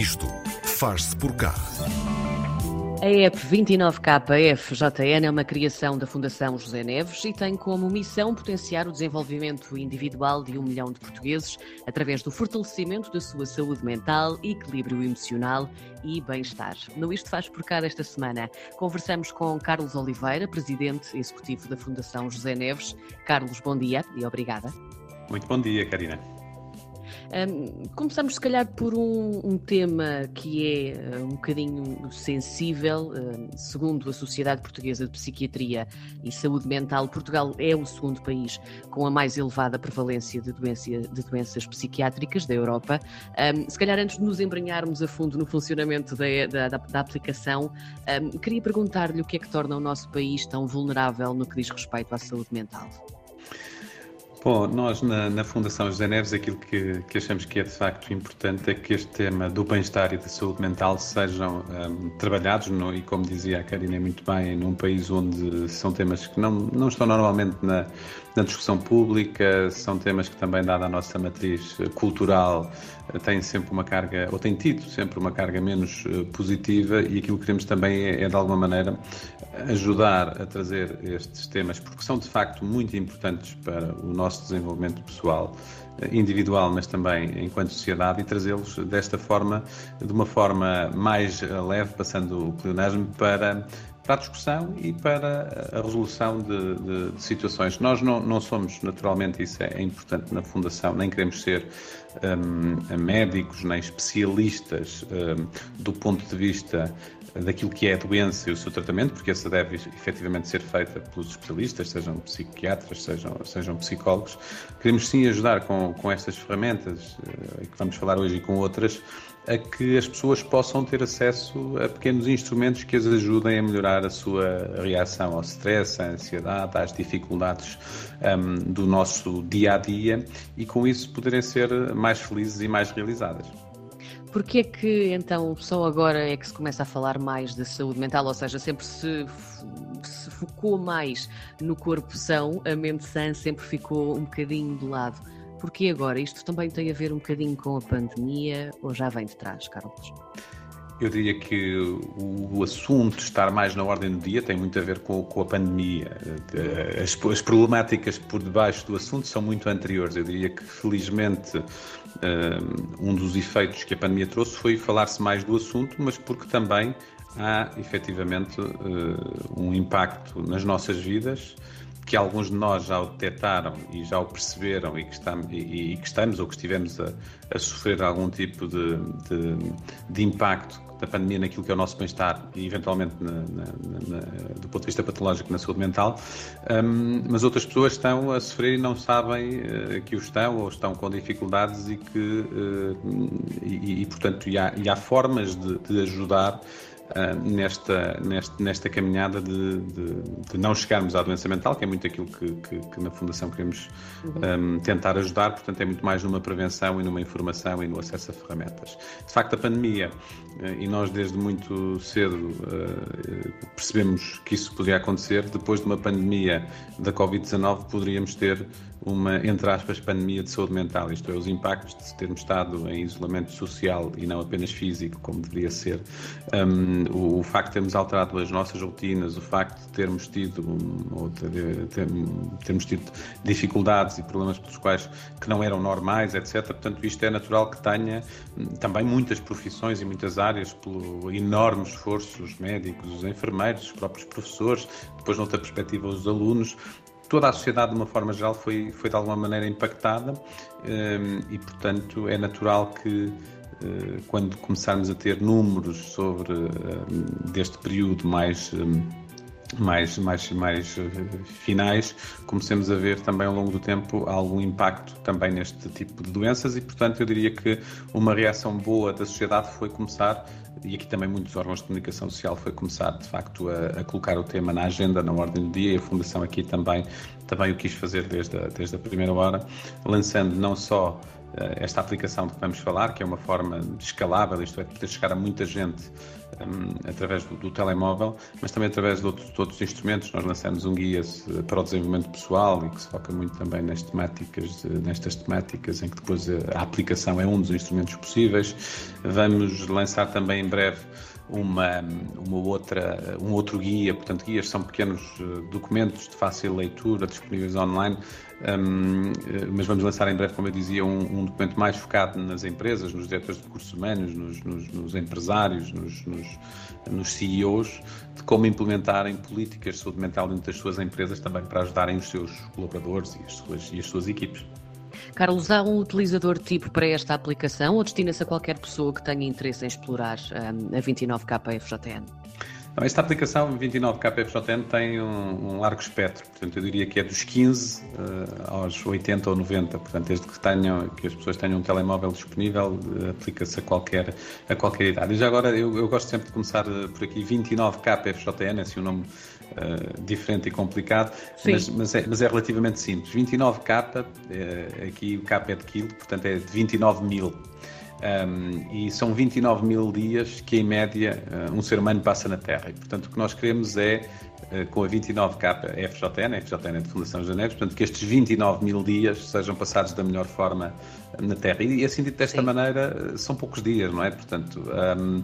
Isto faz-se por cá. A EP 29KFJN é uma criação da Fundação José Neves e tem como missão potenciar o desenvolvimento individual de um milhão de portugueses através do fortalecimento da sua saúde mental, equilíbrio emocional e bem-estar. No Isto Faz Por Cá desta semana, conversamos com Carlos Oliveira, presidente executivo da Fundação José Neves. Carlos, bom dia e obrigada. Muito bom dia, Karina. Um, começamos, se calhar, por um, um tema que é uh, um bocadinho sensível. Uh, segundo a Sociedade Portuguesa de Psiquiatria e Saúde Mental, Portugal é o segundo país com a mais elevada prevalência de, doença, de doenças psiquiátricas da Europa. Um, se calhar, antes de nos embrenharmos a fundo no funcionamento da, da, da, da aplicação, queria perguntar-lhe o que é que torna o nosso país tão vulnerável no que diz respeito à saúde mental. Bom, nós na, na, Fundação José Neves aquilo que, que, achamos que é de facto importante é que este tema do bem-estar e da saúde mental sejam um, trabalhados no, e como dizia a Karina muito bem, num país onde são temas que não, não estão normalmente na, na discussão pública, são temas que também, dada a nossa matriz cultural, têm sempre uma carga, ou têm tido sempre uma carga menos eh, positiva e aquilo que queremos também é, é de alguma maneira ajudar a trazer estes temas, porque são de facto muito importantes para o nosso desenvolvimento pessoal, eh, individual, mas também enquanto sociedade, e trazê-los desta forma, de uma forma mais leve, passando o pleonasmo, para para a discussão e para a resolução de, de, de situações. Nós não, não, somos, naturalmente, isso é, é importante na Fundação, nem queremos ser um, médicos nem especialistas um, do ponto de vista daquilo que é a doença e o seu tratamento, porque essa deve efetivamente ser feita pelos especialistas, sejam psiquiatras, sejam, sejam psicólogos. Queremos sim ajudar com, com estas ferramentas, uh, que vamos falar hoje e com outras, a que as pessoas possam ter acesso a pequenos instrumentos que as ajudem a melhorar a sua reação ao stress, à ansiedade, às dificuldades um, do nosso dia a dia e com isso poderem ser mais felizes e mais realizadas. Porquê é que então só agora é que se começa a falar mais de saúde mental? Ou seja, sempre se, se focou mais no corpo são, a mente sã sempre ficou um bocadinho de lado. Porquê agora? Isto também tem a ver um bocadinho com a pandemia ou já vem de trás, Carlos? Eu diria que o, assunto estar mais na ordem do dia tem muito a ver com, com a pandemia. As, as, problemáticas por debaixo do assunto são muito anteriores. Eu diria que, felizmente, um dos efeitos que a pandemia trouxe foi falar-se mais do assunto, mas porque também há, efetivamente, um impacto nas nossas vidas que alguns de nós já o detectaram e já o perceberam e que estamos, e, e que estamos ou que estivemos a, a sofrer algum tipo de, de, de, impacto da pandemia naquilo que é o nosso bem-estar e eventualmente na, na, na, do ponto de vista patológico na saúde mental, um, mas outras pessoas estão a sofrer e não sabem uh, que o estão ou estão com dificuldades e que uh, e, e, portanto e há, há formas de, de ajudar uh, nesta, nesta, nesta caminhada de, de, de, não chegarmos à doença mental, que é muito aquilo que, que, que na Fundação queremos uhum. um, tentar ajudar, portanto é muito mais numa prevenção e numa informação e no acesso a ferramentas. De facto, a pandemia, uh, e nós desde muito cedo uh, percebemos que isso poderia acontecer, depois de uma pandemia da Covid-19 poderíamos ter uma, entre aspas, pandemia de saúde mental, isto é, os impactos de termos estado em isolamento social e não apenas físico, como deveria ser, um, o, o, facto de termos alterado as nossas rotinas, o facto de termos tido, ou ter, ter, termos tido dificuldades e problemas pelos quais que não eram normais, etc. Portanto, isto é natural que tenha hum, também muitas profissões e muitas áreas, pelo enorme esforço dos médicos, os enfermeiros, os próprios professores, depois, noutra perspectiva, os alunos, toda a sociedade, de uma forma geral, foi, foi de alguma maneira impactada ehm, e, portanto, é natural que eh, quando começarmos a ter números sobre ehm, deste período mais ehm, mais, mais, mais eh, finais, comecemos a ver também ao longo do tempo algum impacto também neste tipo de doenças e, portanto, eu diria que uma reação boa da sociedade foi começar, e aqui também muitos órgãos de comunicação social, foi começar de facto a, a colocar o tema na agenda, na ordem do dia, e a Fundação aqui também, também o quis fazer desde a, desde a primeira hora, lançando não só esta aplicação de que vamos falar, que é uma forma escalável, isto é, de chegar a muita gente um, através do, do, telemóvel, mas também através de outros, de outros, instrumentos. Nós lançamos um guia para o desenvolvimento pessoal e que se foca muito também nas temáticas, nestas temáticas em que depois a aplicação é um dos instrumentos possíveis. Vamos lançar também em breve uma, uma outra, um outro guia, portanto, guias são pequenos eh, documentos de fácil leitura disponíveis online, um, eh, mas vamos lançar em breve, como eu dizia, um, um, documento mais focado nas empresas, nos diretores de recursos humanos, nos, nos, nos empresários, nos, nos, nos, CEOs, de como implementarem políticas de saúde mental dentro das suas empresas também para ajudarem os seus colaboradores e as suas, e as suas equipes. Carlos, há um utilizador tipo para esta aplicação ou destina-se a qualquer pessoa que tenha interesse em explorar um, a 29KFJN? Não, esta aplicação 29KFJN tem um, um, largo espectro, portanto eu diria que é dos 15 uh, aos 80 ou 90, portanto desde que, tenham, que as pessoas tenham um telemóvel disponível, uh, aplica-se a qualquer, a qualquer idade. E já agora eu, eu gosto sempre de começar uh, por aqui, 29KFJN, é assim o nome uh, diferente e complicado, mas, mas, é, mas, é, relativamente simples. 29K, uh, aqui o K é de quilo, portanto é de 29 mil. Um, e são 29 mil dias que, em média, uh, um ser humano passa na Terra. E, portanto, o que nós queremos é, com a 29K FJN, a FJN é de Fundação Janeiro, portanto, que estes 29 mil dias sejam passados da melhor forma na Terra. E, assim, desta Sim. maneira, são poucos dias, não é? Portanto, um,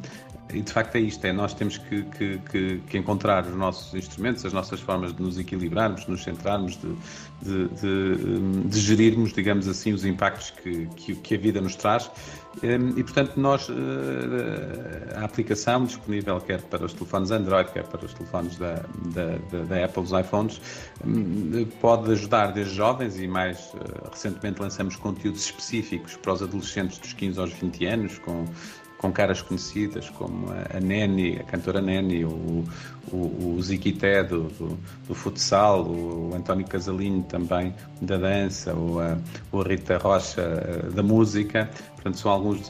e de facto é isto, é nós temos que, que, que, que, encontrar os nossos instrumentos, as nossas formas de nos equilibrarmos, de nos centrarmos, de, de, de, de gerirmos, digamos assim, os impactos que, que, a vida nos traz. E, portanto, nós, eh, a aplicação disponível quer para os telefones Android, quer para os telefones da, da, da, da Apple, os iPhones, hum, pode ajudar desde jovens e mais eh, recentemente lançamos conteúdos específicos para os adolescentes dos 15 aos 20 anos, com com caras conhecidas como a, Neni, a cantora Neni, o, o, o Ziquité do, do, do, futsal, o, António Casalinho também da dança, o, a, Rita Rocha da música. Portanto, são alguns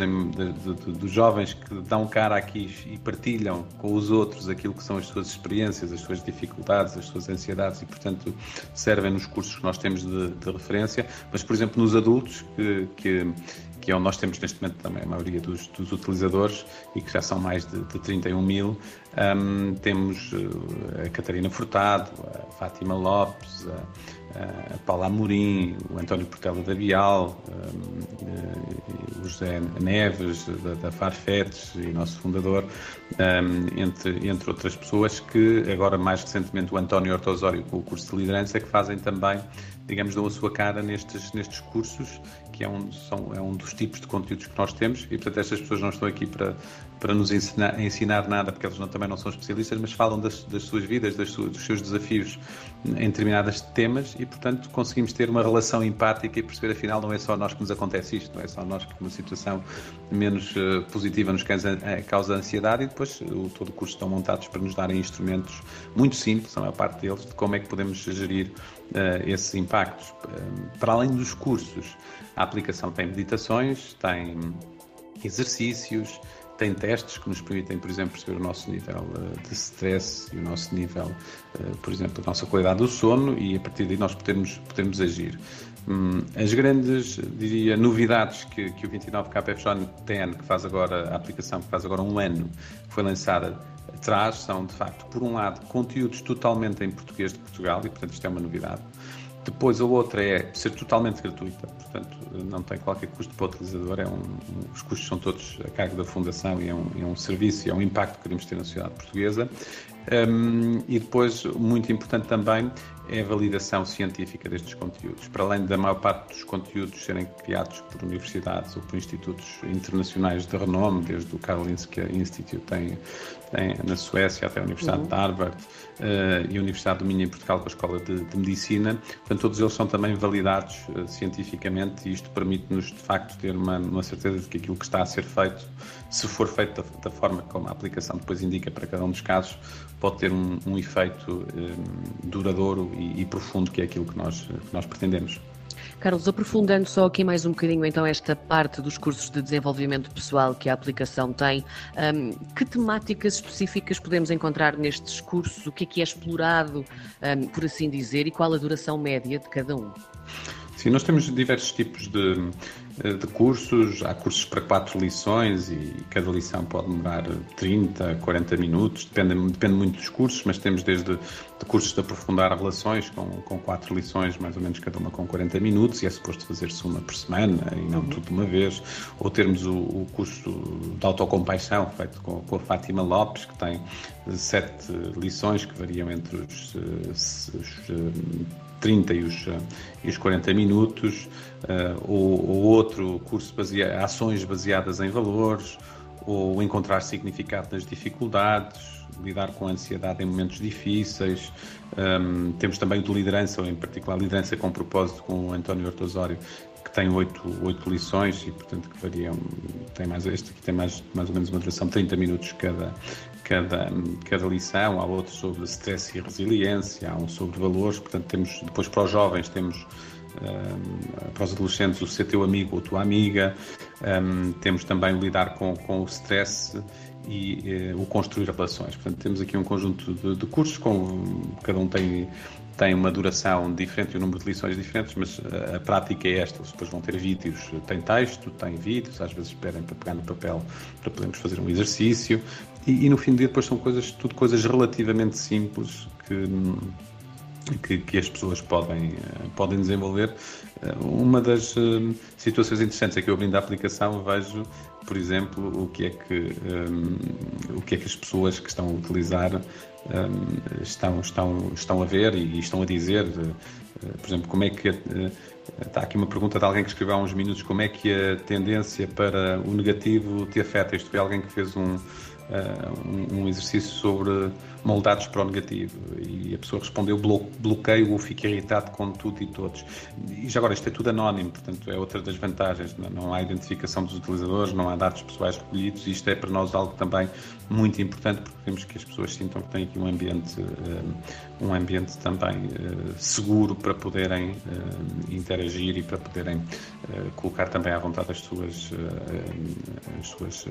dos jovens que dão cara aqui e partilham com os outros aquilo que são as suas experiências, as suas dificuldades, as suas ansiedades e, portanto, servem nos cursos que nós temos de, de referência. Mas, por exemplo, nos adultos que, que que é onde nós temos neste momento também a maioria dos, dos utilizadores e que já são mais de, de 31 mil. Um, temos uh, a Catarina Furtado, a Fátima Lopes, a, a Paula Amorim, o António Portela da Bial, um, uh, o José Neves da, da Farfetes e nosso fundador, um, entre, entre outras pessoas que agora mais recentemente o António Hortosório com o curso de liderança que fazem também digamos, dão a sua cara nestes, nestes cursos, que é um, são, é um dos tipos de conteúdos que nós temos, e portanto estas pessoas não estão aqui para, para nos ensinar, ensinar nada, porque elas não, também não são especialistas, mas falam das, das suas vidas, das suas, dos seus desafios em determinados temas, e portanto conseguimos ter uma relação empática e perceber, afinal, não é só nós que nos acontece isto, não é só nós que uma situação menos uh, positiva nos causa, uh, causa ansiedade, e depois o, todo o curso estão montados para nos darem instrumentos muito simples, a maior parte deles, de como é que podemos gerir uh, esses impactos. Uh, para além dos cursos, a aplicação tem meditações, tem exercícios, tem testes que nos permitem, por exemplo, perceber o nosso nível uh, de stress e o nosso nível, por exemplo, a nossa qualidade do sono e a partir daí nós podemos, podemos agir. Um, as grandes, diria, novidades que, que o 29KFJN, que faz agora, a aplicação que faz agora um ano, foi lançada traz são, de facto, por um lado, conteúdos totalmente em português de Portugal, e portanto isto é uma novidade. Depois a outra é ser totalmente gratuita, portanto não tem qualquer custo para o utilizador, é um, os custos são todos a cargo da Fundação e é um, é um serviço e é um impacto que queremos ter na sociedade portuguesa. Um, e depois, muito importante também, é a validação científica destes conteúdos. Para além da maior parte dos conteúdos serem criados por universidades ou por institutos internacionais de renome, desde o Karolinska Institute tem, tem na Suécia até a Universidade uhum. de Harvard uh, e a Universidade do Minho em Portugal com a Escola de, de Medicina, portanto todos eles são também validados uh, cientificamente e isto permite-nos de facto ter uma, uma, certeza de que aquilo que está a ser feito, se for feito da, da forma como a aplicação depois indica para cada um dos casos, pode ter um, um efeito um, duradouro e, e, profundo, que é aquilo que nós, que nós pretendemos. Carlos, aprofundando só aqui mais um bocadinho então esta parte dos cursos de desenvolvimento pessoal que a aplicação tem, um, que temáticas específicas podemos encontrar nestes cursos? O que é que é explorado, um, por assim dizer, e qual a duração média de cada um? Sim, nós temos diversos tipos de, eh, de cursos. Há cursos para quatro lições e cada lição pode demorar 30, 40 minutos, depende, depende muito dos cursos, mas temos desde de cursos de aprofundar relações com, com quatro lições, mais ou menos cada uma com 40 minutos, e é suposto fazer-se uma por semana e não uhum. tudo de uma vez. Ou termos o, o curso de autocompaixão, feito com, com a Fátima Lopes, que tem sete lições que variam entre os, os, os 30 e os, e os 40 minutos, uh, ou, ou, outro curso baseado, ações baseadas em valores, ou encontrar significado nas dificuldades, lidar com a ansiedade em momentos difíceis. Um, temos também de liderança, ou em particular liderança com propósito, com o António Hortosório, que tem oito, oito lições e, portanto, que variam. Tem mais, este aqui tem mais, mais ou menos uma duração de 30 minutos cada, cada, cada lição, há outros sobre stress e resiliência, há um sobre valores, portanto temos, depois para os jovens temos um, para os adolescentes o ser teu amigo ou tua amiga, um, temos também lidar com, com o stress e uh, o construir relações. Portanto, temos aqui um conjunto de, de cursos, com, cada um tem tem uma duração diferente e um número de lições diferentes, mas a, a prática é esta. Eles depois vão ter vídeos, tem texto, tem vídeos, às vezes esperem para pegar no papel para podermos fazer um exercício. E, e no fim do dia depois são coisas, tudo coisas relativamente simples que, que, que, as pessoas podem, podem desenvolver. Uma das eh, situações interessantes é que eu abrindo a aplicação vejo, por exemplo, o que é que, um, o que, é que as pessoas que estão a utilizar um, estão, estão, estão a ver e estão a dizer. Uh, por exemplo, como é que. Uh, está aqui uma pergunta de alguém que escreveu há uns minutos: como é que a tendência para o negativo te afeta? Isto foi alguém que fez um uh, um, exercício sobre moldados para o negativo e a pessoa respondeu bloqueio ou fico irritado com tudo e todos. E já agora, isto é tudo anónimo, portanto é outra das vantagens, não há identificação dos utilizadores, não há dados pessoais recolhidos e isto é para nós algo também muito importante porque queremos que as pessoas sintam que têm aqui um ambiente, uh, um ambiente também uh, seguro para poderem interagir e para poderem colocar também à vontade as suas, as suas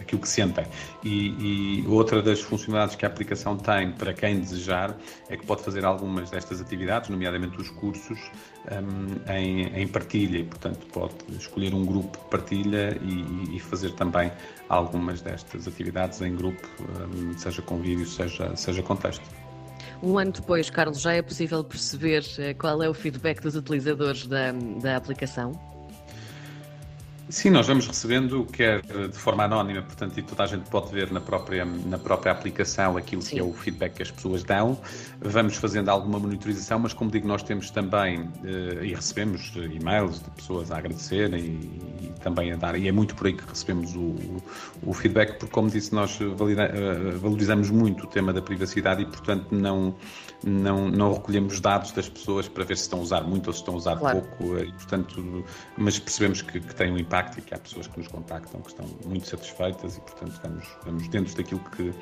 aquilo que sentem. E, e, outra das funcionalidades que a aplicação tem para quem desejar é que pode fazer algumas destas atividades, nomeadamente os cursos, um, em, em, partilha e, portanto, pode escolher um grupo de partilha e, e fazer também algumas destas atividades em grupo, um, seja com vídeo, seja, seja com texto. Um ano depois, Carlos, já é possível perceber eh, qual é o feedback dos utilizadores da, da aplicação? Sim, nós vamos recebendo, quer de forma anónima, portanto, e toda a gente pode ver na própria, na própria aplicação aquilo Sim. que é o feedback que as pessoas dão. Vamos fazendo alguma monitorização, mas como digo, nós temos também eh, e recebemos e-mails de pessoas a agradecerem e, e, também a dar, e é muito por aí que recebemos o, o feedback, porque, como disse, nós valida, eh, valorizamos muito o tema da privacidade e, portanto, não, não, não recolhemos dados das pessoas para ver se estão a usar muito ou se estão a usar claro. pouco, eh, e, portanto, mas percebemos que, que tem um impacto impacto e que há pessoas que nos contactam que estão muito satisfeitas e, portanto, vamos, dentro daquilo que,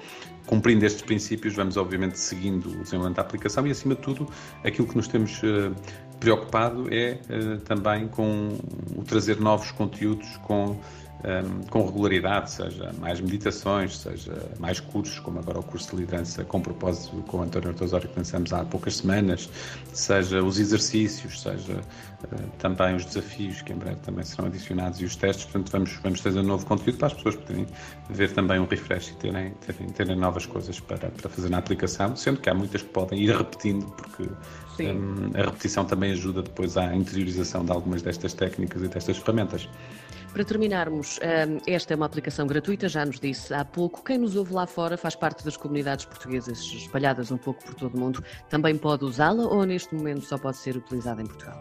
cumprindo estes princípios, vamos obviamente seguindo o desenvolvimento da aplicação e, acima de tudo, aquilo que nos temos uh, preocupado é uh, também com o trazer novos conteúdos com um, com regularidade, seja mais meditações, seja mais cursos, como agora o curso de liderança com propósito com o António Ortosório que lançamos há poucas semanas, seja os exercícios, seja uh, também os desafios que em breve também serão adicionados e os testes, portanto vamos, vamos trazer novo conteúdo para as pessoas poderem ver também um refresh e terem, terem, terem novas coisas para, para fazer na aplicação, sendo que há muitas que podem ir repetindo, porque um, a repetição também ajuda depois à interiorização de algumas destas técnicas e destas ferramentas. Para terminarmos, hum, esta é uma aplicação gratuita, já nos disse há pouco. Quem nos ouve lá fora faz parte das comunidades portuguesas espalhadas um pouco por todo o mundo. Também pode usá-la ou neste momento só pode ser utilizada em Portugal?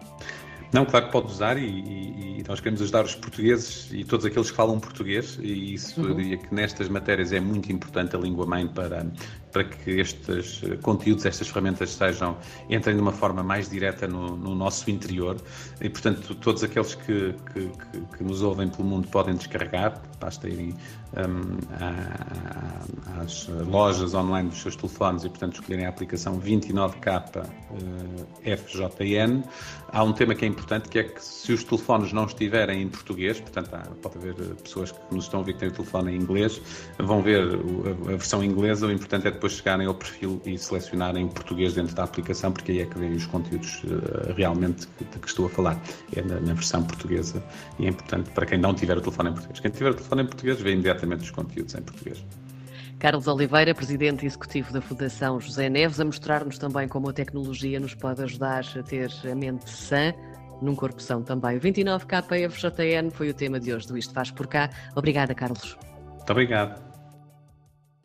Não, claro que pode usar e, e, e, nós queremos ajudar os portugueses e todos aqueles que falam português e isso uhum. eu diria que nestas matérias é muito importante a língua mãe para, para que estes conteúdos, estas ferramentas sejam, entrem de uma forma mais direta no, no nosso interior. E portanto todos aqueles que, que, que, que, nos ouvem pelo mundo podem descarregar, basta irem um, às lojas online dos seus telefones e portanto escolherem a aplicação 29K uh, FJN. Há um tema que é importante, que é que se os telefones não estiverem em português, portanto, há, pode haver eh, pessoas que nos estão a ver que têm o telefone em inglês, vão ver a, a versão inglesa, o importante é depois chegarem ao perfil e selecionarem o português dentro da aplicação, porque aí é que vêm os conteúdos uh, realmente de que estou a falar. É na, na, versão portuguesa e é importante para quem não tiver o telefone em português. Quem tiver o telefone em português vê imediatamente os conteúdos em português. Carlos Oliveira, presidente executivo da Fundação José Neves, a mostrar-nos também como a tecnologia nos pode ajudar a ter a mente sã num corpo são também. 29 KFJN foi o tema de hoje do Isto Faz Por Cá. Obrigada, Carlos. Muito obrigado.